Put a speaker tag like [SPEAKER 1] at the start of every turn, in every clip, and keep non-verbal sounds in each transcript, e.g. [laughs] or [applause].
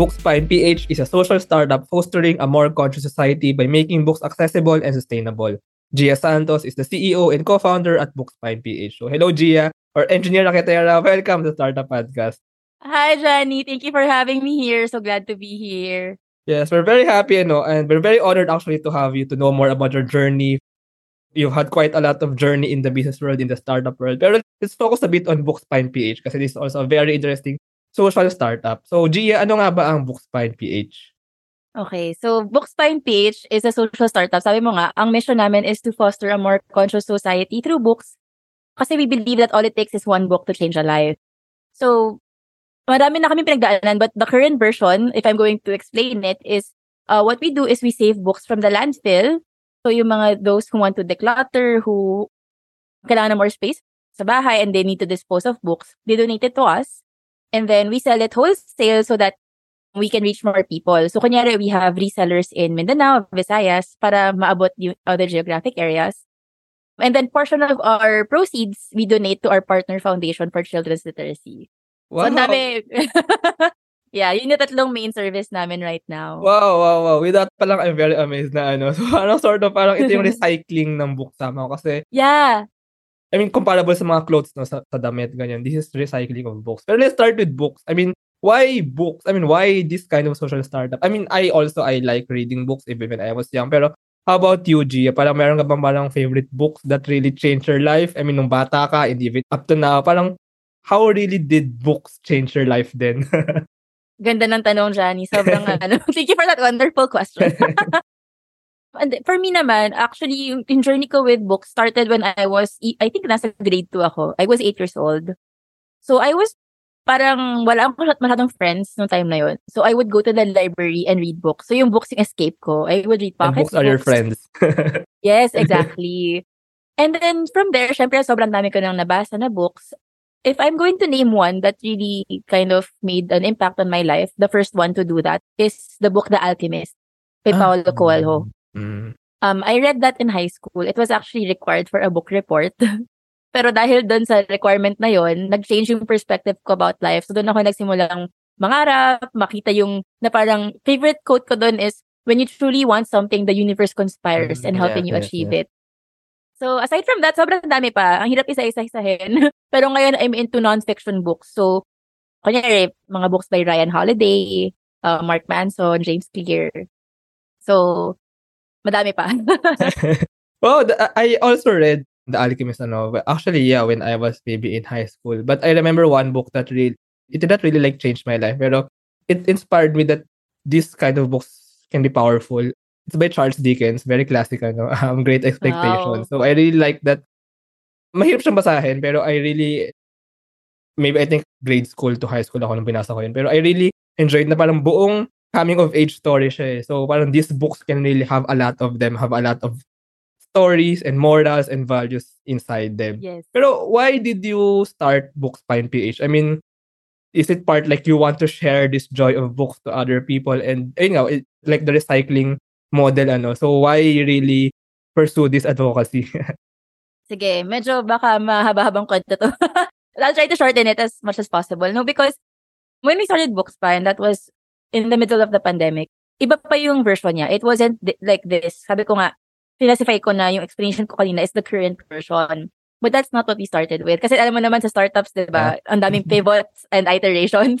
[SPEAKER 1] Bookspine PH is a social startup fostering a more conscious society by making books accessible and sustainable. Gia Santos is the CEO and co-founder at Bookspine PH. So hello Gia, or Engineer Raketera, welcome to Startup Podcast.
[SPEAKER 2] Hi Johnny, thank you for having me here. So glad to be here.
[SPEAKER 1] Yes, we're very happy you know, and we're very honored actually to have you to know more about your journey. You've had quite a lot of journey in the business world, in the startup world. But let's focus a bit on Bookspine PH because it is also a very interesting social startup. So, Gia, ano nga ba ang Bookspine PH?
[SPEAKER 2] Okay, so Bookspine PH is a social startup. Sabi mo nga, ang mission namin is to foster a more conscious society through books. Kasi we believe that all it takes is one book to change a life. So, marami na kami pinagdaanan, but the current version, if I'm going to explain it, is uh, what we do is we save books from the landfill. So, yung mga those who want to declutter, who kailangan ng more space sa bahay and they need to dispose of books, they donate it to us. And then we sell it wholesale so that we can reach more people. So, kunyari, we have resellers in Mindanao, Visayas, para maabot yung other geographic areas. And then portion of our proceeds, we donate to our partner foundation for children's literacy.
[SPEAKER 1] Wow.
[SPEAKER 2] So, dami. [laughs] yeah, yun yung tatlong main service namin right now.
[SPEAKER 1] Wow, wow, wow. With that pa lang, I'm very amazed na ano. [laughs] So, parang sort of, parang ito yung [laughs] recycling ng book sama ko. Kasi,
[SPEAKER 2] yeah.
[SPEAKER 1] I mean, comparable sa mga clothes, no, sa, sa damit, ganyan. This is recycling of books. Pero let's start with books. I mean, why books? I mean, why this kind of social startup? I mean, I also, I like reading books even when I was young. Pero, how about you, Gia? Parang meron ka bang parang favorite books that really changed your life? I mean, nung bata ka, and even up to now, parang, how really did books change your life then? [laughs]
[SPEAKER 2] Ganda ng tanong, Johnny. Sobrang, [laughs] ano, thank you for that wonderful question. [laughs] And for me naman, actually, yung, yung journey ko with books started when I was, I think nasa grade 2 ako. I was 8 years old. So I was parang wala akong masyadong friends nung time na yun. So I would go to the library and read books. So yung books yung escape ko. I would read pocket
[SPEAKER 1] and books. are your friends. [laughs]
[SPEAKER 2] yes, exactly. and then from there, syempre sobrang dami ko nang nabasa na books. If I'm going to name one that really kind of made an impact on my life, the first one to do that is the book The Alchemist by ah. Paulo Coelho. Mm. Um, I read that in high school. It was actually required for a book report. [laughs] Pero dahil doon sa requirement na yon, nag-change yung perspective ko about life. So doon ako nagsimulang mangarap, makita yung na parang favorite quote ko doon is when you truly want something, the universe conspires in helping yeah, you achieve yeah. it. So aside from that, sobrang dami pa. Ang hirap isa-isa-isahin. [laughs] Pero ngayon, I'm into non-fiction books. So, kunyari, mga books by Ryan Holiday, uh, Mark Manson, James Clear. So, Madami pa. [laughs] [laughs]
[SPEAKER 1] well, the, I also read The Alchemist novel. Actually, yeah, when I was maybe in high school. But I remember one book that really, it did not really like change my life. Pero it inspired me that this kind of books can be powerful. It's by Charles Dickens, very classic, ano, [laughs] um, Great Expectations. Wow. So I really like that. Mahirap siyang basahin, pero I really, maybe I think grade school to high school ako nung binasa ko yun. Pero I really enjoyed na parang buong coming of age story siya eh. So parang these books can really have a lot of them, have a lot of stories and morals and values inside them.
[SPEAKER 2] Yes.
[SPEAKER 1] Pero why did you start Bookspine PH? I mean, is it part like you want to share this joy of books to other people and you know, it, like the recycling model ano. So why really pursue this advocacy? [laughs]
[SPEAKER 2] Sige, medyo baka mahaba-habang kwento to. [laughs] I'll try to shorten it as much as possible. No, because when we started Bookspine, that was in the middle of the pandemic, iba pa yung version niya. It wasn't th- like this. Sabi ko nga, pinasify ko na yung explanation ko kanina is the current version. But that's not what we started with. Kasi alam mo naman sa startups, di ba? Ang daming [laughs] pivots and iterations.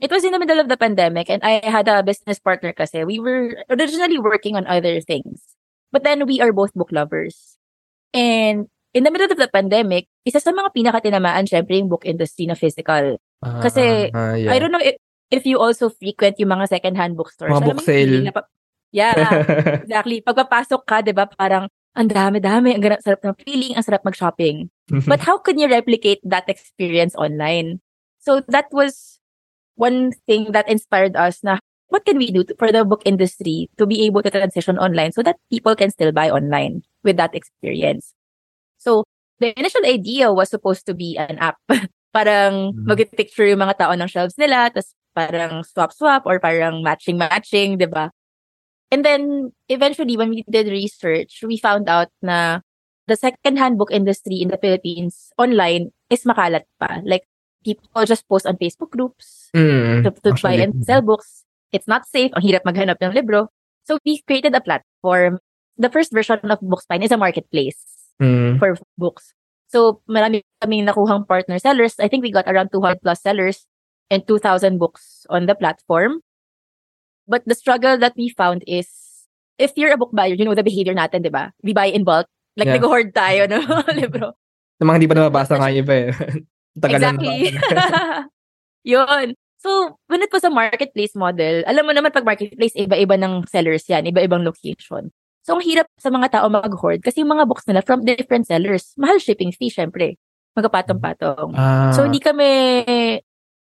[SPEAKER 2] It was in the middle of the pandemic and I had a business partner kasi. We were originally working on other things. But then we are both book lovers. And in the middle of the pandemic, isa sa mga pinakatinamaan syempre yung book industry na physical. Kasi, uh, uh, yeah. I don't know if, if you also frequent yung mga second-hand bookstores.
[SPEAKER 1] Mga book sale.
[SPEAKER 2] Pa- yeah, [laughs] exactly. Pagpapasok ka, di ba, parang ang dami-dami, ang sarap ng feeling, ang sarap mag-shopping. Mhm. But how can you replicate that experience online? So that was one thing that inspired us na what can we do to, for the book industry to be able to transition online so that people can still buy online with that experience. So the initial idea was supposed to be an app. [laughs] parang mm-hmm. mag-picture yung mga tao ng shelves nila, tapos parang swap-swap or parang matching-matching, di ba? And then, eventually, when we did research, we found out na the second-hand book industry in the Philippines online is makalat pa. Like, people just post on Facebook groups
[SPEAKER 1] Mm,
[SPEAKER 2] to, to buy and sell books. It's not safe. Ang hirap maghanap ng libro. So we created a platform. The first version of Bookspine is a marketplace
[SPEAKER 1] Mm,
[SPEAKER 2] for books. So marami kaming nakuhang partner sellers. I think we got around 200 plus sellers and 2,000 books on the platform. But the struggle that we found is if you're a book buyer, you know the behavior natin, di ba? We buy in bulk. Like,
[SPEAKER 1] Yeah.
[SPEAKER 2] nag-hoard tayo ng mga libro.
[SPEAKER 1] Sa mga hindi pa nababasa nga iba eh. [laughs] Tagal
[SPEAKER 2] Exactly. [laughs] Yun. So, when it was a marketplace model, alam mo naman pag marketplace, iba-iba ng sellers yan, iba-ibang location. So, ang hirap sa mga tao mag-hoard kasi yung mga books nila from different sellers, mahal shipping fee, syempre. Magkapatong-patong.
[SPEAKER 1] Ah,
[SPEAKER 2] So, hindi kami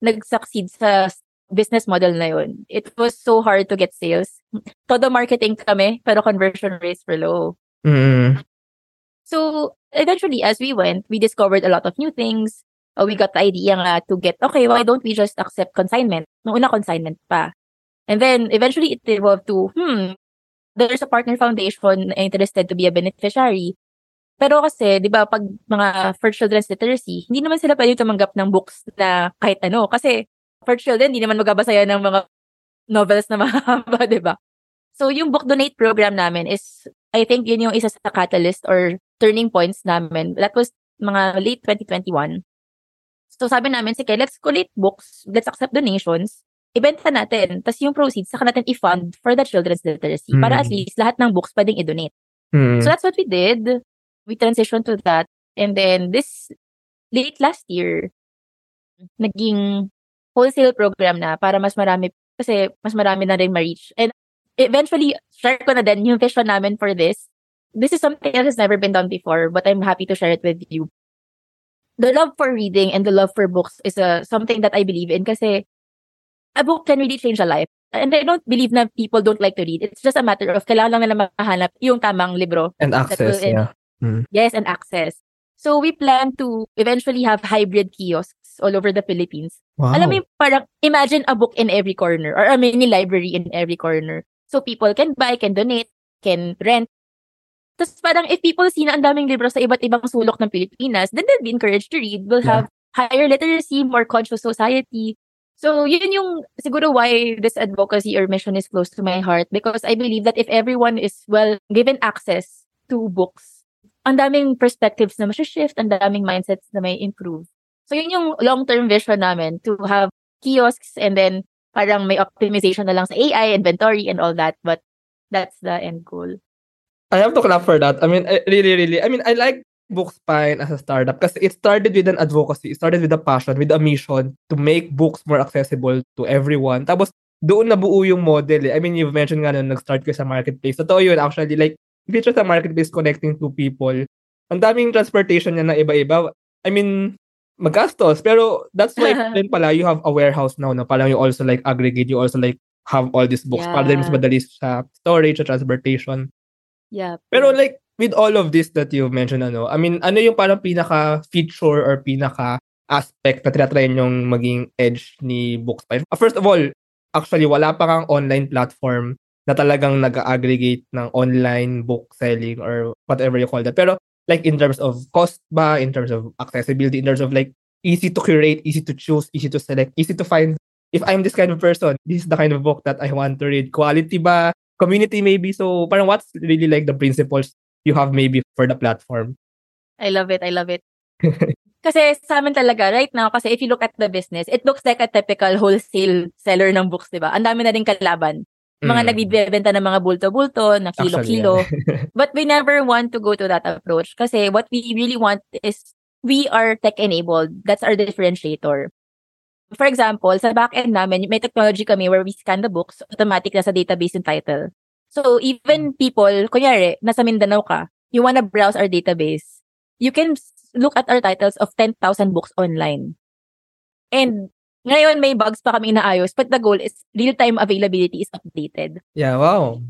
[SPEAKER 2] nag-succeed sa business model na yun. It was so hard to get sales. Todo marketing kami, pero conversion rates were low.
[SPEAKER 1] mm,
[SPEAKER 2] So, eventually, as we went, we discovered a lot of new things. Uh, we got the idea nga to get, okay, why don't we just accept consignment? Nung una, consignment pa. And then, eventually, it evolved to, hmm, there's a partner foundation interested to be a beneficiary. Pero kasi, di ba, pag mga for children's literacy, hindi naman sila pwede tumanggap ng books na kahit ano. Kasi, for children, hindi naman magabasa yan ng mga novels na [laughs] mahaba, di ba? So, yung book donate program namin is, I think yun yung isa sa catalyst or turning points namin. That was mga late 2021. So, sabi namin, sige, let's collate books, let's accept donations, ibenta natin, tapos yung proceeds, saka natin i-fund for the children's literacy para
[SPEAKER 1] Mm.
[SPEAKER 2] at least lahat ng books pwedeng i-donate.
[SPEAKER 1] mm.
[SPEAKER 2] So that's what we did. We transitioned to that. And then this late last year, naging wholesale program na para mas marami, kasi mas marami na rin ma-reach. And eventually, share ko na din yung vision namin for this. This is something that has never been done before, but I'm happy to share it with you. The love for reading and the love for books is a, something that I believe in kasi a book can really change a life. And I don't believe na people don't like to read. It's just a matter of kailangan lang nila mahanap yung tamang libro
[SPEAKER 1] And access,
[SPEAKER 2] will
[SPEAKER 1] yeah.
[SPEAKER 2] Yes, and access. So we plan to eventually have hybrid kiosks all over the Philippines.
[SPEAKER 1] Wow.
[SPEAKER 2] Alam mo yung parang imagine a book in every corner or a mini library in every corner. So people can buy, can donate, can rent. Tapos parang if people see na ang daming libro sa iba't ibang sulok ng Pilipinas, then they'll be encouraged to read. We'll
[SPEAKER 1] Yeah.
[SPEAKER 2] have higher literacy, more conscious society. So yun yung siguro why this advocacy or mission is close to my heart because I believe that if everyone is well given access to books, ang daming perspectives na shift, ang daming mindsets na may improve. So yun yung long-term vision namin to have kiosks and then parang may optimization na lang sa AI, inventory and all that. But that's the end goal.
[SPEAKER 1] I have to clap for that. I mean, I really, really, I mean, I like Bookspine as a startup kasi it started with an advocacy. It started with a passion, with a mission to make books more accessible to everyone. Tapos, doon nabuo yung model eh. I mean, you've mentioned nga na nag-start ko sa marketplace. Totoo yun, actually. Like, if it's just a marketplace connecting two people, ang daming transportation niya na iba-iba. I mean, magastos. Pero that's why [laughs] then pala you have a warehouse now na parang you also like aggregate, you also like have all these books para din mas madali sa storage, sa transportation.
[SPEAKER 2] Yeah.
[SPEAKER 1] Pero like, with all of this that you mentioned, ano, I mean, ano yung parang pinaka-feature or pinaka-aspect na tinatry yung maging edge ni Bookspine? Uh, First of all, actually, wala pa kang online platform na talagang nag-aggregate ng online book selling or whatever you call that. Pero like in terms of cost ba, in terms of accessibility, in terms of like easy to curate, easy to choose, easy to select, easy to find. If I'm this kind of person, this is the kind of book that I want to read. Quality ba? Community maybe? So parang what's really like the principles you have maybe for the platform?
[SPEAKER 2] I love it. I love it. [laughs] kasi sa amin talaga, right now, kasi if you look at the business, it looks like a typical wholesale seller ng books, di ba? Ang dami na rin kalaban. Mga
[SPEAKER 1] Mm.
[SPEAKER 2] nagbibenta ng mga bulto-bulto, na kilo-kilo. [laughs] But we never want to go to that approach kasi what we really want is we are tech-enabled. That's our differentiator. For example, sa back-end namin, may technology kami where we scan the books, automatic na sa database yung title. So even people, kunyari, nasa Mindanao ka, you wanna browse our database, you can look at our titles of 10,000 books online. And ngayon may bugs pa kami inaayos, but the goal is real-time availability is updated.
[SPEAKER 1] Yeah, wow.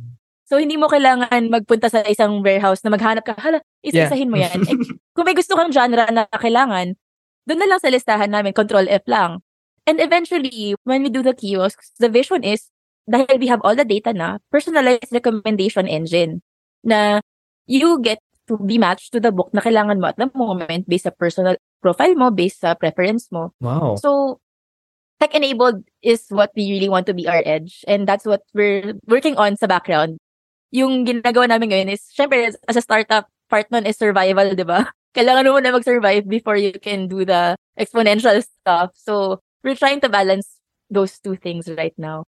[SPEAKER 2] So, hindi mo kailangan magpunta sa isang warehouse na maghanap ka, hala, isa-isahin mo yan. Eh, [laughs] kung may gusto kang genre na kailangan, doon na lang sa listahan namin, control F lang. And eventually, when we do the kiosks, the vision is, dahil we have all the data na, personalized recommendation engine na you get to be matched to the book na kailangan mo at the moment based sa personal profile mo, based sa preference mo.
[SPEAKER 1] Wow.
[SPEAKER 2] So, tech-enabled is what we really want to be our edge. And that's what we're working on sa background. Yung ginagawa namin ngayon is, syempre, as a startup, part nun is survival, di ba? [laughs] Kailangan mo na mag-survive before you can do the exponential stuff. So, we're trying to balance those two things right now.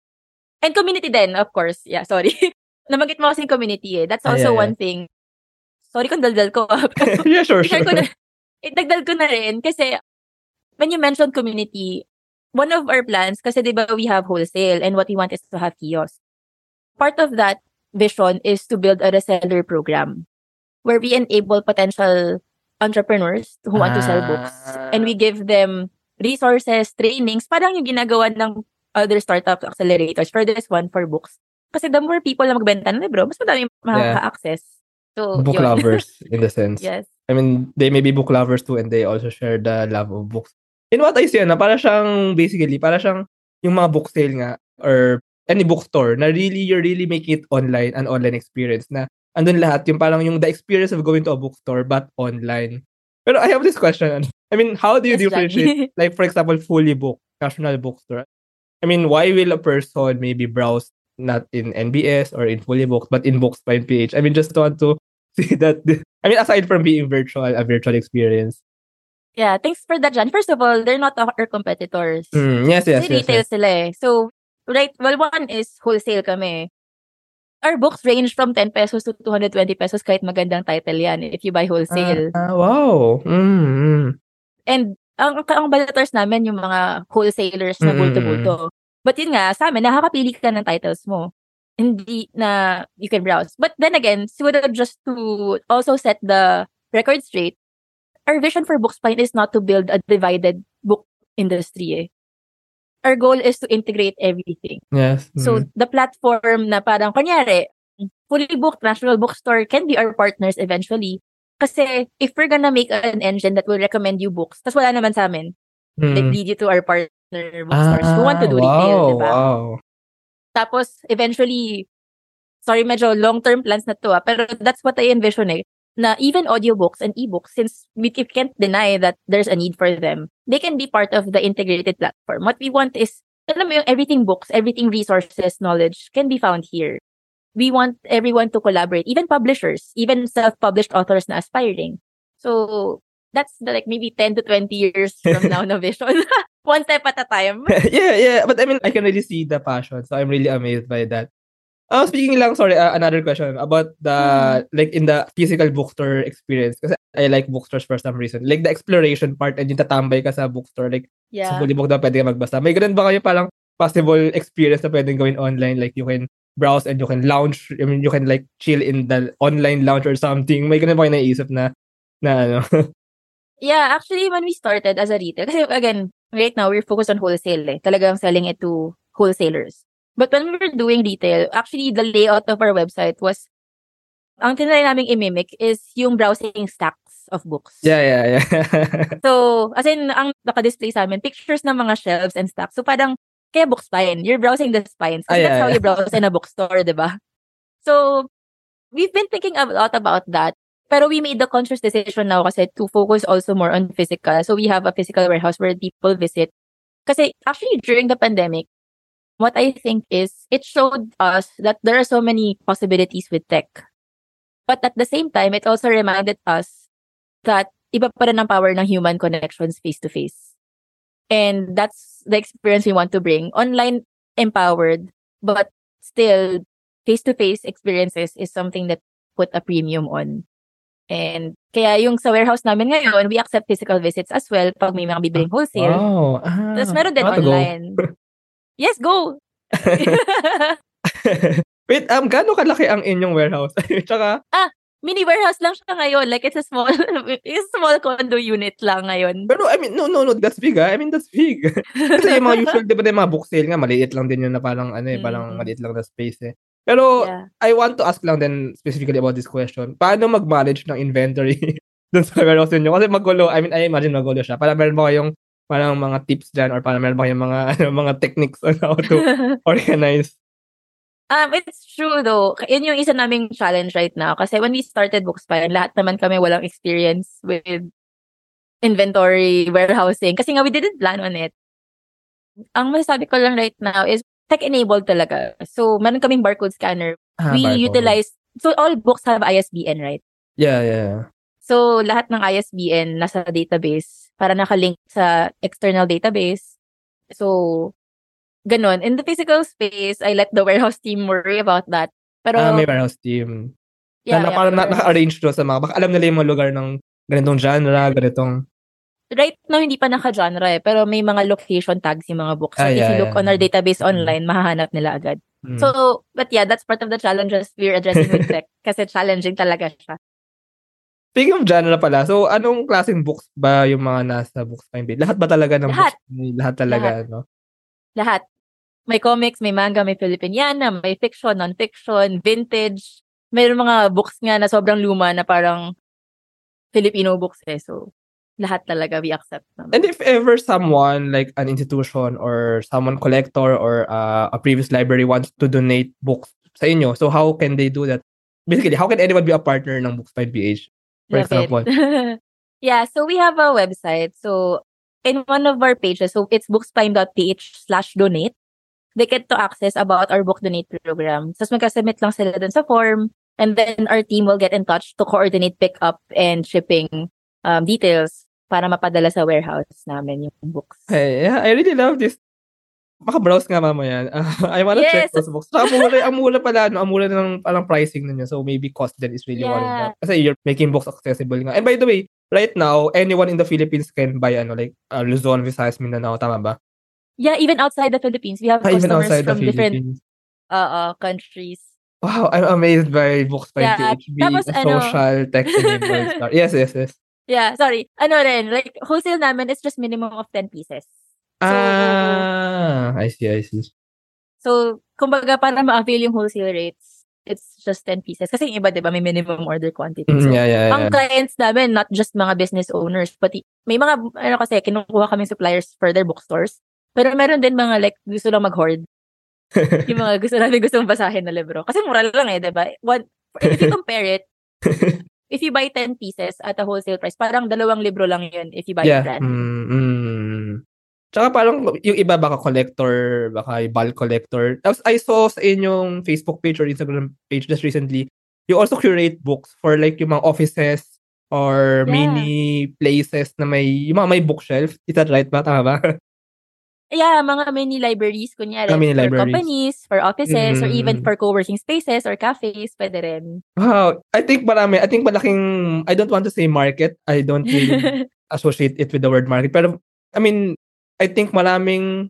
[SPEAKER 2] And community then, of course. Yeah, sorry. [laughs] Namagit mo kasing community eh. That's
[SPEAKER 1] Ah,
[SPEAKER 2] also
[SPEAKER 1] yeah,
[SPEAKER 2] one thing. Sorry kung daldal ko. ah. [laughs]
[SPEAKER 1] yeah, sure, sure.
[SPEAKER 2] Ko na, idagdag ko na rin kasi when you mentioned community, one of our plans, kasi di ba we have wholesale and what we want is to have kiosk. Part of that vision is to build a reseller program where we enable potential entrepreneurs who want to sell books and we give them resources, trainings, parang yung ginagawa ng other startup accelerators for this one for books. Kasi the more people na magbenta ng libro, mas madami makaka-access. So,
[SPEAKER 1] book
[SPEAKER 2] yun.
[SPEAKER 1] lovers in the sense. [laughs]
[SPEAKER 2] yes.
[SPEAKER 1] I mean, they may be book lovers too and they also share the love of books. In what I see, ano, para siyang, basically, para siyang yung mga book sale nga or any bookstore na really, you're really making it online, an online experience na andun lahat, yung parang yung the experience of going to a bookstore but online. Pero I have this question. I mean, how do you
[SPEAKER 2] Yes,
[SPEAKER 1] differentiate, [laughs] like for example, fully book, casual bookstore? I mean, why will a person maybe browse not in NBS or in fully booked, but in books by PH? I mean, just want to [laughs] see that. I mean, aside from being virtual, a virtual experience.
[SPEAKER 2] Yeah, thanks for that, John. First of all, they're not our competitors.
[SPEAKER 1] Mm, yes, yes,
[SPEAKER 2] Kasi
[SPEAKER 1] yes,
[SPEAKER 2] retail
[SPEAKER 1] yes.
[SPEAKER 2] sila eh. So, right, well, one is wholesale kami. Our books range from 10 pesos to 220 pesos kahit magandang title yan if you buy wholesale.
[SPEAKER 1] Ah, wow. Mm, mm.
[SPEAKER 2] And ang, ang balators namin yung mga wholesalers na bulto-bulto. But yun nga, sa amin, nakakapili ka ng titles mo. Hindi na you can browse. But then again, siguro just to also set the record straight, our vision for Bookspine is not to build a divided book industry eh. Our goal is to integrate everything.
[SPEAKER 1] Yes.
[SPEAKER 2] So,
[SPEAKER 1] mm.
[SPEAKER 2] the platform na parang, kunyari, fully booked national bookstore can be our partners eventually. Kasi, if we're gonna make an engine that will recommend you books, tas wala naman sa amin, like
[SPEAKER 1] Mm.
[SPEAKER 2] lead you to our partner bookstores who want to do
[SPEAKER 1] Ah,
[SPEAKER 2] retail,
[SPEAKER 1] wow,
[SPEAKER 2] di ba?
[SPEAKER 1] Wow.
[SPEAKER 2] Tapos, eventually, sorry, medyo long-term plans na to ah, pero that's what I envision eh, na even audiobooks and ebooks, since we can't deny that there's a need for them, they can be part of the integrated platform. What we want is, alam mo yung everything books, everything resources, knowledge can be found here. We want everyone to collaborate, even publishers, even self-published authors na aspiring. So, that's the, like maybe 10 to 20 years from now [laughs] na vision. [laughs] One step at a time. [laughs]
[SPEAKER 1] yeah, yeah. But I mean, I can really see the passion. So I'm really amazed by that. Uh, speaking lang, sorry, uh, another question about the, like, in the physical bookstore experience. Kasi I like bookstores for some reason. Like, the exploration part and yung tatambay ka sa bookstore. Like, sa
[SPEAKER 2] Yeah.
[SPEAKER 1] fully booked na pwede ka magbasa. May ganun ba kayo parang possible experience na pwedeng gawin online? Like, you can browse and you can lounge. I mean, you can like chill in the online lounge or something. May ganun ba kayo naisip na, na ano? [laughs]
[SPEAKER 2] Yeah, actually, when we started as a retail, kasi again, right now, we're focused on wholesale eh. Talagang selling it to wholesalers. But when we were doing retail, actually, the layout of our website was, ang tinry namin i-mimic is yung browsing stacks of books.
[SPEAKER 1] yeah, yeah, yeah. [laughs]
[SPEAKER 2] So, as in, ang naka-display sa amin, pictures ng mga shelves and stacks. So, parang, kaya book spine. You're browsing the spines.
[SPEAKER 1] Yeah,
[SPEAKER 2] that's how
[SPEAKER 1] yeah.
[SPEAKER 2] you browse in a bookstore, di ba? So, we've been thinking a lot about that. Pero we made the conscious decision now kasi to focus also more on physical. So, we have a physical warehouse where people visit. Kasi, actually, during the pandemic, what I think is, it showed us that there are so many possibilities with tech. But at the same time, it also reminded us that iba pa rin ang power ng human connections face-to-face. And that's the experience we want to bring. Online empowered, but still face-to-face experiences is something that put a premium on. And kaya yung sa warehouse namin ngayon, we accept physical visits as well pag may mga bibiling wholesale.
[SPEAKER 1] wow. Ah,
[SPEAKER 2] Tapos meron din
[SPEAKER 1] want to go.
[SPEAKER 2] online. yes, go! [laughs]
[SPEAKER 1] Wait, um, gaano kalaki ang inyong warehouse? [laughs] Tsaka,
[SPEAKER 2] Mini warehouse lang siya ngayon. Like, it's a small, [laughs] it's a small condo unit lang ngayon.
[SPEAKER 1] pero I mean, no, no, no, that's big ah. I mean, that's big. [laughs] Kasi yung mga usual, di ba, yung mga book sale nga, maliit lang din yun na parang, ano eh, parang
[SPEAKER 2] Mm.
[SPEAKER 1] maliit lang na space eh. Pero,
[SPEAKER 2] Yeah.
[SPEAKER 1] I want to ask lang din specifically about this question. Paano mag-manage ng inventory [laughs] dun sa warehouse ninyo? Kasi magulo, I mean, I imagine magulo siya. Para meron ba kayong parang mga tips dyan or para meron ba kayong mga, ano, mga techniques on how to organize?
[SPEAKER 2] Um, it's true though. Yun yung isa naming challenge right now. Kasi when we started Bookspine, lahat naman kami walang experience with inventory, warehousing. Kasi nga, we didn't plan on it. Ang masasabi ko lang right now is tech-enabled talaga. So, meron kaming barcode scanner.
[SPEAKER 1] Ah,
[SPEAKER 2] we
[SPEAKER 1] barcode.
[SPEAKER 2] utilize, so all books have ISBN, right?
[SPEAKER 1] Yeah, yeah.
[SPEAKER 2] So, lahat ng ISBN nasa database para nakalink sa external database. So, ganun. In the physical space, I let the warehouse team worry about that. Pero,
[SPEAKER 1] ah, may warehouse team.
[SPEAKER 2] yeah,
[SPEAKER 1] na,
[SPEAKER 2] yeah,
[SPEAKER 1] parang na,
[SPEAKER 2] warehouse.
[SPEAKER 1] naka-arrange doon sa mga, baka alam nila yung mga lugar ng ganitong genre, ganitong,
[SPEAKER 2] Right now, hindi pa naka-genre eh. Pero may mga location tags yung mga books. So,
[SPEAKER 1] Ah,
[SPEAKER 2] if
[SPEAKER 1] yeah,
[SPEAKER 2] you look
[SPEAKER 1] yeah.
[SPEAKER 2] on our database
[SPEAKER 1] Mm.
[SPEAKER 2] online, mahahanap nila agad.
[SPEAKER 1] mm.
[SPEAKER 2] So, but yeah, that's part of the challenges we're addressing with tech. [laughs] Kasi challenging talaga siya.
[SPEAKER 1] Speaking of genre pala, so anong klaseng books ba yung mga nasa books time? Lahat ba talaga ng
[SPEAKER 2] Lahat.
[SPEAKER 1] books? Lahat talaga, no?
[SPEAKER 2] Lahat. May comics, may manga, may Filipiniana, may fiction, non-fiction, vintage. Mayroon mga books nga na sobrang luma na parang Filipino books eh. So, lahat talaga we accept. naman.
[SPEAKER 1] And if ever someone, like an institution or someone collector or uh, a previous library wants to donate books sa inyo, so how can they do that? Basically, how can anyone be a partner ng Books by PH? For
[SPEAKER 2] Love
[SPEAKER 1] example. [laughs]
[SPEAKER 2] yeah, so we have a website. So in one of our pages, so it's bookspine.ph slash donate, they get to access about our book donate program. Tapos magkasubmit lang sila dun sa form and then our team will get in touch to coordinate pickup and shipping um, details para mapadala sa warehouse namin yung books.
[SPEAKER 1] Hey, I really love this. Maka-browse nga mamaya. Uh, [laughs] I wanna check
[SPEAKER 2] Yes.
[SPEAKER 1] those books. Ang mura, ang mura pala, no? ang mura ng parang pricing ninyo. So maybe cost then is really
[SPEAKER 2] Yeah.
[SPEAKER 1] worth it. Kasi you're making books accessible nga. And by the way, right now, anyone in the Philippines can buy ano, like uh, Luzon, Visayas, Mindanao, tama ba?
[SPEAKER 2] Yeah, even outside the Philippines, we have
[SPEAKER 1] Ah,
[SPEAKER 2] customers from different uh, uh, countries.
[SPEAKER 1] Wow, I'm amazed by Books by
[SPEAKER 2] Yeah,
[SPEAKER 1] PHB, [laughs]
[SPEAKER 2] tapos ano-
[SPEAKER 1] social tech-enabled [laughs] star. Yes, yes, yes.
[SPEAKER 2] Yeah, sorry. Ano rin, like, wholesale namin is just minimum of 10 pieces. So,
[SPEAKER 1] Ah, I see, I see.
[SPEAKER 2] So, kumbaga, para ma-avail yung wholesale rates, it's just 10 pieces. Kasi yung iba, di ba, may minimum order quantity.
[SPEAKER 1] Mm,
[SPEAKER 2] So,
[SPEAKER 1] yeah, yeah, yeah.
[SPEAKER 2] ang clients namin, not just mga business owners, but i- may mga, ano kasi, kinukuha kami suppliers for their bookstores. Pero meron din mga, like, gusto lang mag-hoard. [laughs] yung mga gusto namin gustong basahin na libro. Kasi mura lang eh, di ba? One, if you compare it, [laughs] if you buy 10 pieces at a wholesale price, parang dalawang libro lang yun if you buy
[SPEAKER 1] yeah.
[SPEAKER 2] brand.
[SPEAKER 1] Mm, mm. Tsaka parang yung iba baka collector, baka yung bulk collector. Tapos I saw sa inyong Facebook page or Instagram page just recently, you also curate books for like yung mga offices or
[SPEAKER 2] Yeah.
[SPEAKER 1] mini places na may, yung mga may bookshelf. Is that right ba? Tama ba? [laughs]
[SPEAKER 2] Yeah, mga mini libraries, kunyari,
[SPEAKER 1] mini
[SPEAKER 2] for
[SPEAKER 1] libraries.
[SPEAKER 2] companies, for offices, or even
[SPEAKER 1] Mm.
[SPEAKER 2] for co-working spaces or cafes, pwede rin.
[SPEAKER 1] wow. I think marami. I think malaking, I don't want to say market. I don't really [laughs] associate it with the word market. Pero, I mean, I think maraming,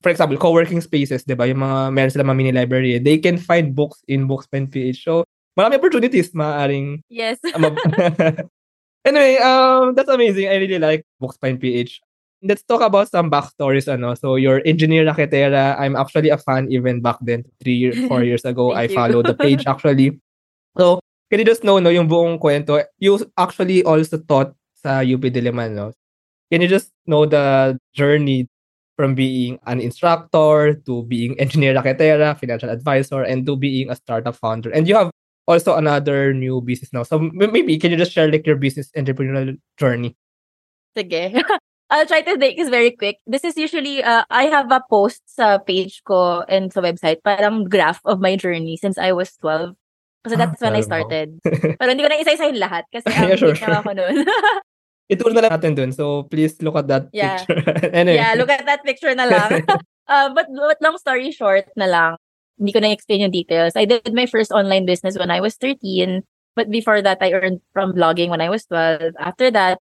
[SPEAKER 1] for example, co-working spaces, di ba? Yung mga, meron sila mga mini library. They can find books in Books.ph. So, marami opportunities maaaring.
[SPEAKER 2] yes. [laughs]
[SPEAKER 1] anyway, um, that's amazing. I really like Books.ph. Let's talk about some backstories. Ano. So, your engineer Raketera, I'm actually a fan even back then, three four [laughs] years ago. I followed the page [laughs] actually. So, can you just know no, yung buong kwento? You actually also taught sa UP Diliman, no? Can you just know the journey from being an instructor to being engineer Raketera, financial advisor, and to being a startup founder? And you have also another new business now. So maybe can you just share like your business entrepreneurial journey?
[SPEAKER 2] Sige. [laughs] I'll try to make this very quick. This is usually, uh, I have a post sa page ko and sa website, parang graph of my journey since I was 12. Kasi
[SPEAKER 1] Ah,
[SPEAKER 2] that's when I started. [laughs] Pero hindi ko na isa-isahin lahat kasi ang
[SPEAKER 1] Yeah, sure,
[SPEAKER 2] late na ako noon. [laughs]
[SPEAKER 1] Ituro na lang natin dun. So please look at that
[SPEAKER 2] Yeah.
[SPEAKER 1] picture. [laughs] anyway.
[SPEAKER 2] yeah, look at that picture na lang. uh, but, but long story short na lang, hindi ko na explain yung details. I did my first online business when I was 13. But before that, I earned from blogging when I was 12. After that,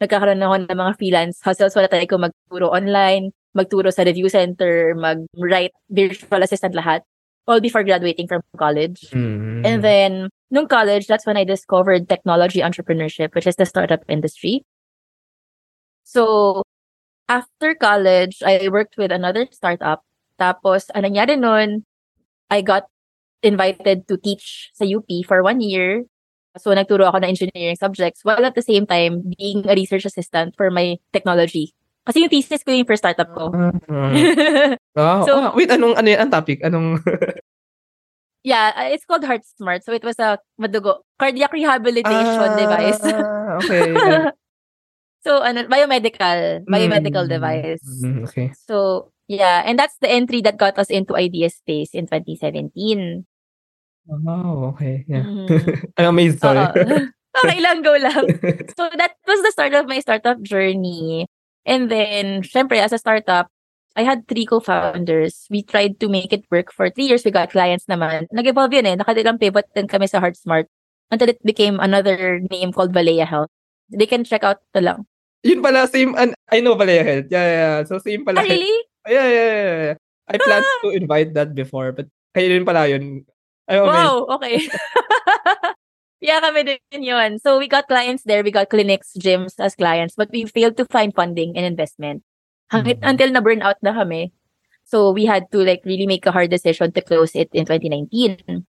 [SPEAKER 2] nagkakaroon ako ng mga freelance hustles. Wala tayo ko magturo online, magturo sa review center, mag-write, virtual assistant lahat. All before graduating from college.
[SPEAKER 1] Mm.
[SPEAKER 2] And then, nung college, that's when I discovered technology entrepreneurship, which is the startup industry. So, after college, I worked with another startup. Tapos, ang nangyari nun, I got invited to teach sa UP for one year. So, nagturo ako ng engineering subjects while at the same time being a research assistant for my technology. Kasi yung thesis ko yung first startup ko.
[SPEAKER 1] Wow. [laughs]
[SPEAKER 2] So-
[SPEAKER 1] Ah, wait, anong ano yan? Ang topic? Anong [laughs]
[SPEAKER 2] Yeah, uh, it's called Heart Smart. So it was a madugo cardiac rehabilitation device.
[SPEAKER 1] Ah, [laughs] okay. yeah.
[SPEAKER 2] so ano, biomedical, biomedical
[SPEAKER 1] Mm,
[SPEAKER 2] device.
[SPEAKER 1] mm, okay.
[SPEAKER 2] So yeah, and that's the entry that got us into Idea Space in 2017.
[SPEAKER 1] Oh, okay. Yeah.
[SPEAKER 2] Mhm.
[SPEAKER 1] I'm amazed, sorry.
[SPEAKER 2] Okay lang, go lang. [laughs] So that was the start of my startup journey. And then, syempre, as a startup, I had three co-founders. We tried to make it work for three years. We got clients naman. Nag-evolve yun eh. Nakadilang pivot din kami sa HeartSmart until it became another name called Valea Health. They can check out the lang.
[SPEAKER 1] Yun pala, same, an- I know pala yung health. Yeah, yeah, yeah. So, same
[SPEAKER 2] Ah, really?
[SPEAKER 1] Yeah, yeah, yeah, yeah. I planned to invite that before, but kayo din pala yun. I'm amazed.
[SPEAKER 2] Wow, okay. [laughs] yeah, kami din yun. So we got clients there. We got clinics, gyms as clients, but we failed to find funding and investment. Hangit,
[SPEAKER 1] Mhm.
[SPEAKER 2] Until na-burn out na kami. So we had to like really make a hard decision to close it in 2019.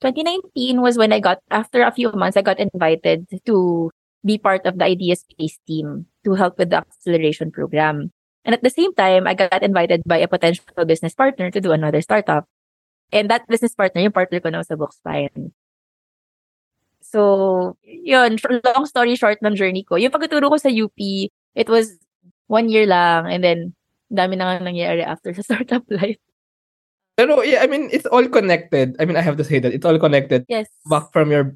[SPEAKER 2] 2019 was when I got, after a few months, I got invited to be part of the Idea Space team to help with the acceleration program. And at the same time, I got invited by a potential business partner to do another startup. And that business partner, yung partner ko now sa Bookspine. So, yun, long story short ng journey ko. Yung pagtuturo ko sa UP, it was one year lang. And then, dami na nga nangyari after [laughs] sa startup life.
[SPEAKER 1] Pero, yeah, I mean, it's all connected. I mean, I have to say that. It's all connected
[SPEAKER 2] Yes.
[SPEAKER 1] back from your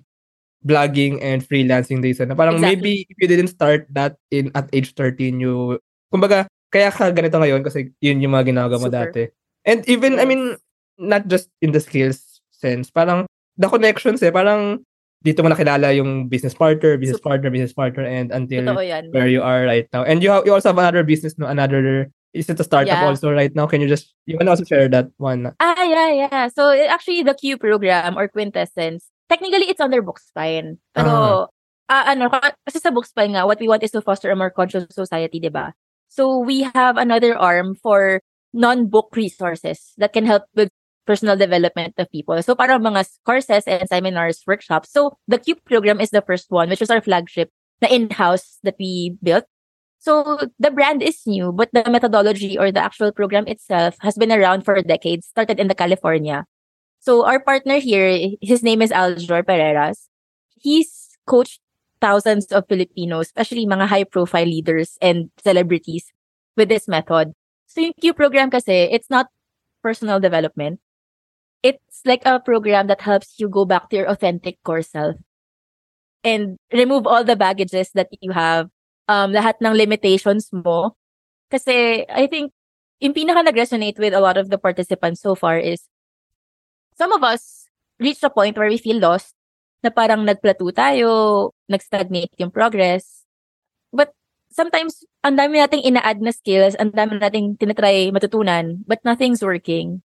[SPEAKER 1] blogging and freelancing days. Na parang
[SPEAKER 2] Exactly.
[SPEAKER 1] maybe if you didn't start that in at age 13, you, kumbaga, kaya ka ganito ngayon kasi yun yung mga ginagawa mo
[SPEAKER 2] Super.
[SPEAKER 1] dati. And even, I mean, not just in the skills sense, parang the connections eh, parang dito mo nakilala yung business partner, business
[SPEAKER 2] Super.
[SPEAKER 1] partner, business partner, and until where you are right now. And you ha- you also have another business, no? Another is it a startup
[SPEAKER 2] Yeah.
[SPEAKER 1] also right now? Can you just you can also share that one?
[SPEAKER 2] Ah, yeah, yeah. So, it- actually, the Q program or Quintessence, technically, it's under Bookspine. Pero, ah, ano, ka- kasi sa Bookspine nga, what we want is to foster a more conscious society, di ba? So, we have another arm for non-book resources that can help with personal development of people. So, parang mga courses and seminars, workshops. So, the Q program is the first one, which is our flagship na in-house that we built. So the brand is new, but the methodology or the actual program itself has been around for decades, started in the California. So our partner here, his name is Aljor Pereras. He's coached thousands of Filipinos, especially mga high profile leaders and celebrities with this method. So yung Q program kasi, it's not personal development. It's like a program that helps you go back to your authentic core self and remove all the baggages that you have um, lahat ng limitations mo. Kasi I think yung pinaka nag-resonate with a lot of the participants so far is some of us reach a point where we feel lost na parang nagplateau tayo, nag-stagnate yung progress. But sometimes, ang dami nating ina-add na skills, ang dami nating tinatry matutunan, but nothing's working.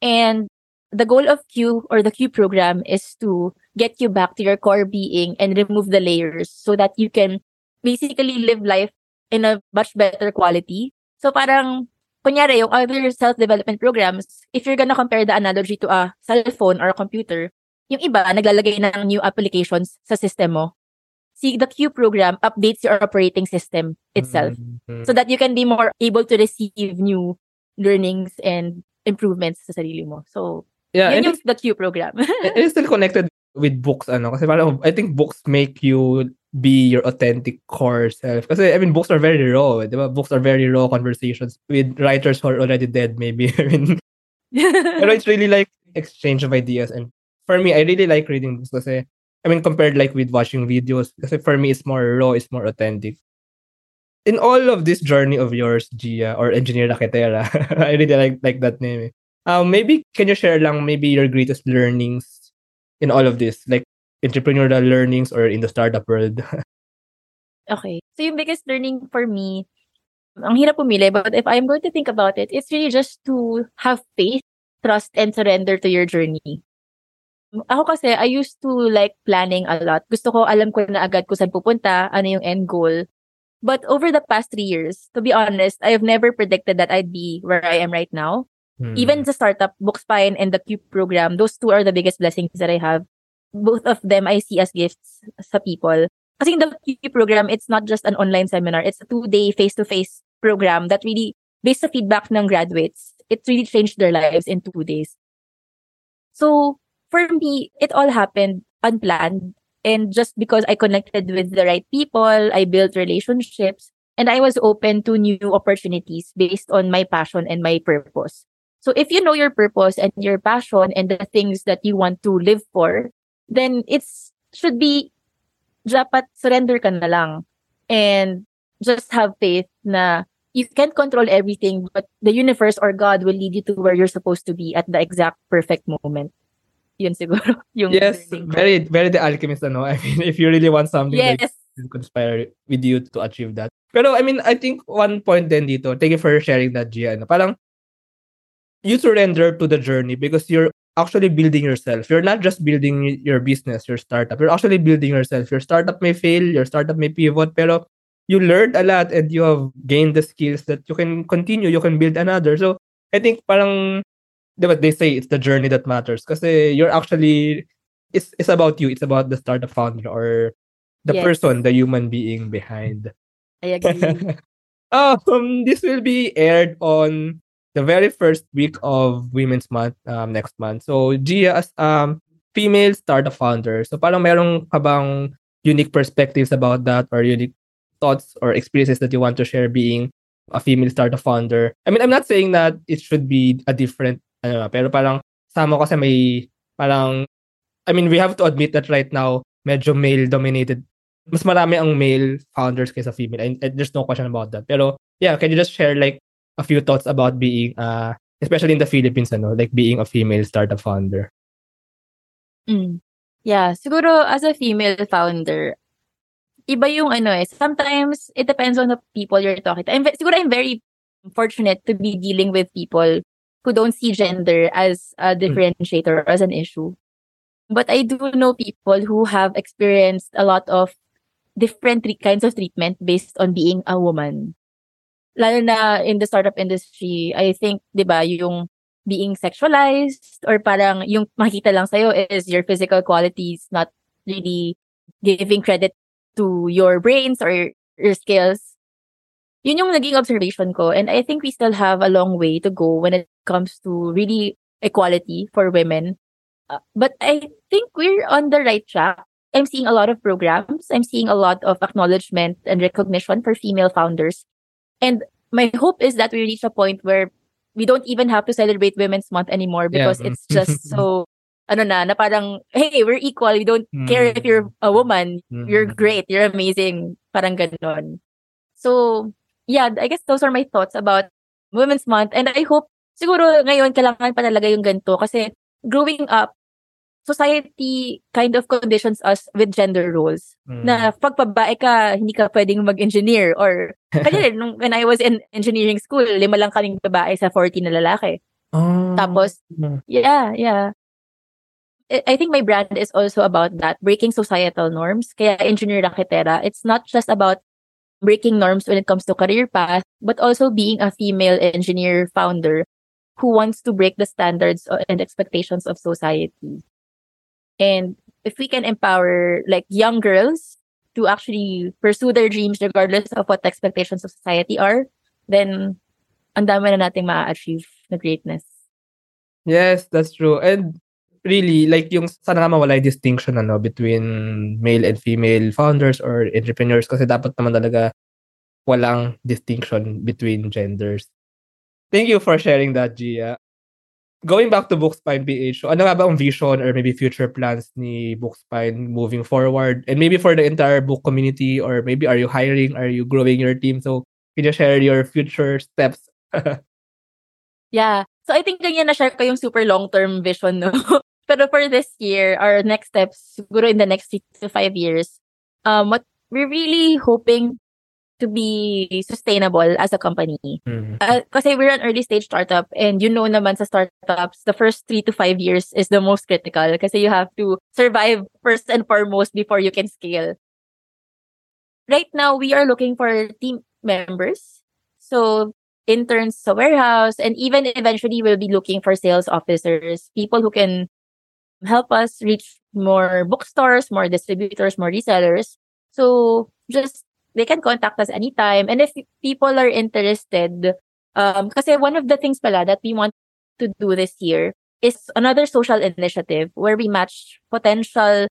[SPEAKER 2] And the goal of Q or the Q program is to get you back to your core being and remove the layers so that you can basically live life in a much better quality. So parang, kunyari, yung other self-development programs, if you're gonna compare the analogy to a cell phone or a computer, yung iba, naglalagay ng new applications sa system mo. See, the Q program updates your operating system itself
[SPEAKER 1] Mhm.
[SPEAKER 2] so that you can be more able to receive new learnings and improvements sa sarili mo. So,
[SPEAKER 1] yeah,
[SPEAKER 2] yun yung the Q program. [laughs]
[SPEAKER 1] it- it's still connected with books ano? Kasi parang I think books make you be your authentic core self. Kasi I mean books are very raw di ba? Books are very raw conversations with writers who are already dead maybe. [laughs] I mean [laughs] pero it's really like exchange of ideas and for me I really like reading books kasi I mean compared like with watching videos kasi for me it's more raw it's more authentic. In all of this journey of yours Gia or Engineer Raketera I really like like that name eh. Um maybe can you share lang maybe your greatest learnings in all of this like entrepreneurial learnings or in the startup world [laughs]
[SPEAKER 2] Okay. So yung biggest learning for me, ang hirap pumili, but if I'm going to think about it, it's really just to have faith, trust, and surrender to your journey. Ako kasi, I used to like planning a lot. Gusto ko, alam ko na agad kung saan pupunta, ano yung end goal. But over the past three years, to be honest, I have never predicted that I'd be where I am right now.
[SPEAKER 1] Hmm.
[SPEAKER 2] Even the startup, Bookspine, and the Cube program, those two are the biggest blessings that I have. Both of them I see as gifts sa people. Kasi the Cube program, it's not just an online seminar. It's a two-day face-to-face program that really, based sa feedback ng graduates, it really changed their lives in two days. So, for me, it all happened unplanned. And just because I connected with the right people, I built relationships, and I was open to new opportunities based on my passion and my purpose. So if you know your purpose and your passion and the things that you want to live for, then it's should be dapat surrender ka na lang and just have faith na you can't control everything but the universe or God will lead you to where you're supposed to be at the exact perfect moment. Yun siguro [laughs] yung
[SPEAKER 1] Yes, very very the alchemist ano. [laughs] I mean, if you really want something
[SPEAKER 2] yes.
[SPEAKER 1] like conspire with you to achieve that. Pero I mean, I think one point then dito, thank you for sharing that, Gia. Ano, parang you surrender to the journey because you're actually building yourself. You're not just building your business, your startup. You're actually building yourself. Your startup may fail, your startup may pivot, pero you learned a lot and you have gained the skills that you can continue, you can build another. So, I think parang, diba, they say it's the journey that matters kasi you're actually, it's, it's about you. It's about the startup founder or the
[SPEAKER 2] Yes.
[SPEAKER 1] person, the human being behind.
[SPEAKER 2] I agree. [laughs]
[SPEAKER 1] um, this will be aired on the very first week of Women's Month um, next month. So, Gia as um female startup founder. So, parang merong ka bang unique perspectives about that or unique thoughts or experiences that you want to share being a female startup founder? I mean, I'm not saying that it should be a different, ano, pero parang sama kasi may parang, I mean, we have to admit that right now, medyo male-dominated mas marami ang male founders kaysa female. And, and there's no question about that. Pero yeah, can you just share like a few thoughts about being uh especially in the Philippines ano, like being a female startup founder?
[SPEAKER 2] Mm. Yeah, siguro as a female founder, iba yung ano eh, sometimes it depends on the people you're talking to. I'm, siguro I'm very fortunate to be dealing with people who don't see gender as a differentiator or as an issue. But I do know people who have experienced a lot of different kinds of treatment based on being a woman. Lalo na in the startup industry, I think, di ba, yung being sexualized or parang yung makikita lang sa'yo is your physical qualities, not really giving credit to your brains or your skills. Yun yung naging observation ko. And I think we still have a long way to go when it comes to really equality for women. Uh, but I think we're on the right track. I'm seeing a lot of programs. I'm seeing a lot of acknowledgement and recognition for female founders. And my hope is that we reach a point where we don't even have to celebrate Women's Month anymore
[SPEAKER 1] Yeah.
[SPEAKER 2] because it's [laughs] just so ano na, na parang, hey, we're equal. We don't care if you're a woman. You're
[SPEAKER 1] Mm.
[SPEAKER 2] great. You're amazing. Parang ganon. So, yeah, I guess those are my thoughts about Women's Month. And I hope, siguro ngayon, kailangan pa talaga yung ganito. Kasi growing up, society kind of conditions us with gender roles.
[SPEAKER 1] Mm.
[SPEAKER 2] Na pag babae ka, hindi ka pwedeng mag-engineer. Or, [laughs] rin, nung, when I was in engineering school, lima lang kaming babae sa 40 na lalaki.
[SPEAKER 1] Oh.
[SPEAKER 2] Tapos, yeah, yeah. I I think my brand is also about that, breaking societal norms. Kaya Engineer Raketera, it's not just about breaking norms when it comes to career path, but also being a female engineer founder who wants to break the standards and expectations of society. And if we can empower like young girls to actually pursue their dreams regardless of what the expectations of society are, then ang dami na nating ma-achieve na greatness.
[SPEAKER 1] Yes, that's true. And really, like yung sana nga mawala yung distinction ano, between male and female founders or entrepreneurs kasi dapat naman talaga walang distinction between genders. Thank you for sharing that, Gia. Going back to Bookspine PH, so ano nga ba ang vision or maybe future plans ni Bookspine moving forward? And maybe for the entire book community or maybe are you hiring? Are you growing your team? So can you share your future steps? [laughs]
[SPEAKER 2] Yeah. So I think ganyan na-share ko yung super long-term vision, no? [laughs] Pero for this year, our next steps, siguro in the next three to five years, um, what we're really hoping to be sustainable as a company.
[SPEAKER 1] Mhm.
[SPEAKER 2] Uh, kasi we're an early stage startup and you know naman sa startups, the first three to five years is the most critical kasi you have to survive first and foremost before you can scale. Right now, we are looking for team members. So interns sa warehouse and even eventually we'll be looking for sales officers, people who can help us reach more bookstores, more distributors, more resellers. So just they can contact us anytime. And if people are interested, um, kasi one of the things pala that we want to do this year is another social initiative where we match potential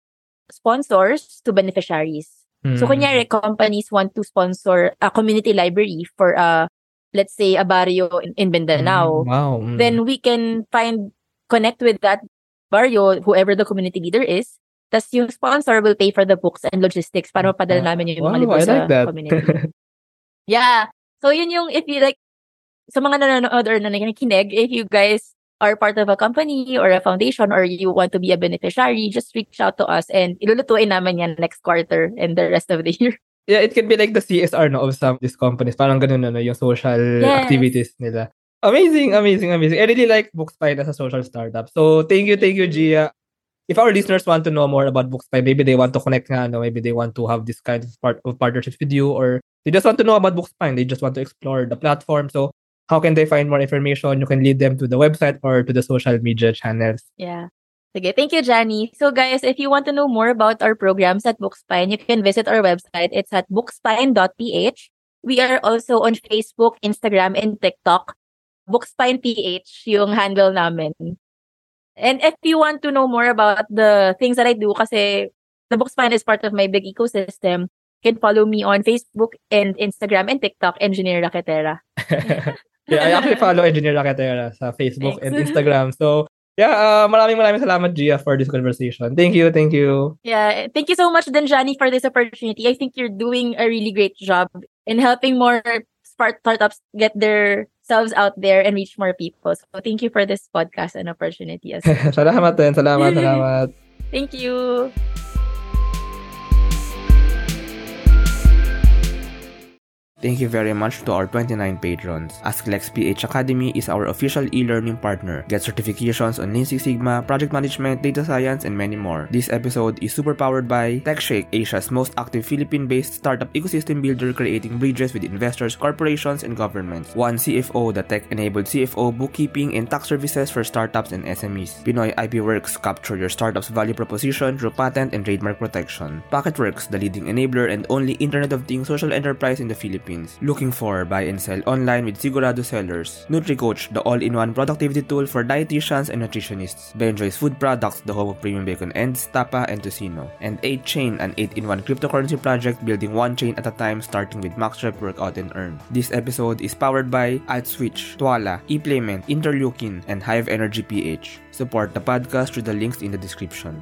[SPEAKER 2] sponsors to beneficiaries. So,
[SPEAKER 3] Mm.
[SPEAKER 2] kunyari, companies want to sponsor a community library for, a, let's say, a barrio in, in Mindanao.
[SPEAKER 3] Mm, Wow. mm.
[SPEAKER 2] Then we can find, connect with that barrio, whoever the community leader is. Tapos yung sponsor will pay for the books and logistics para mapadala namin yung mga
[SPEAKER 3] wow,
[SPEAKER 2] libro
[SPEAKER 3] I
[SPEAKER 2] sa
[SPEAKER 3] like that.
[SPEAKER 2] community. [laughs] Yeah. So yun yung if you like sa mga nanonood or nakikinig, if you guys are part of a company or a foundation or you want to be a beneficiary, just reach out to us and ilulutuin namin yan next quarter and the rest of the year. [laughs]
[SPEAKER 3] yeah, it can be like the CSR no, of some of these companies. Parang ganun no, yung social
[SPEAKER 2] Yes.
[SPEAKER 3] activities nila. Amazing, amazing, amazing. I really like Bookspine as a social startup. So thank you, thank you, Gia. If our listeners want to know more about Bookspine, maybe they want to connect nga, no? maybe they want to have this kind of part of partnerships with you, or they just want to know about Bookspine. They just want to explore the platform. So how can they find more information? You can lead them to the website or to the social media channels.
[SPEAKER 2] Yeah. Sige, thank you, Johnny. So guys, if you want to know more about our programs at Bookspine, you can visit our website. It's at bookspine.ph. We are also on Facebook, Instagram, and TikTok. BookspinePH yung handle namin. And if you want to know more about the things that I do, kasi the Bookspine is part of my big ecosystem, you can follow me on Facebook and Instagram and TikTok, Engineer Raquetera. [laughs]
[SPEAKER 3] yeah, I actually follow Engineer Rakatera sa Facebook and
[SPEAKER 2] Thanks.
[SPEAKER 3] Instagram. So, yeah, uh, maraming maraming salamat, Gia, for this conversation. Thank you, thank you.
[SPEAKER 2] Yeah, thank you so much, Johnny, for this opportunity. I think you're doing a really great job in helping more start- startups get their selves out there and reach more people. So thank you for this podcast and opportunity as well. [laughs]
[SPEAKER 3] salamat din. Salamat, [laughs] salamat.
[SPEAKER 2] thank you.
[SPEAKER 1] Thank you very much to our 29 patrons. Asklex PH Academy is our official e-learning partner. Get certifications on Lean Six Sigma, project management, data science, and many more. This episode is super powered by TechShake, Asia's most active Philippine-based startup ecosystem builder creating bridges with investors, corporations, and governments. One CFO, the tech-enabled CFO, bookkeeping, and tax services for startups and SMEs. Pinoy IP Works, capture your startup's value proposition through patent and trademark protection. Pocketworks, the leading enabler and only Internet of Things social enterprise in the Philippines. Looking for buy and sell online with Sigurado sellers. NutriCoach, the all-in-one productivity tool for dietitians and nutritionists. Benjoy's Food Products, the home of premium bacon ends, tapa, and tocino. And 8chain, an 8-in-1 cryptocurrency project building one chain at a time starting with MaxRep Workout and Earn. This episode is powered by AdSwitch, Twala, ePlayment, Interleukin, and Hive Energy PH. Support the podcast through the links in the description.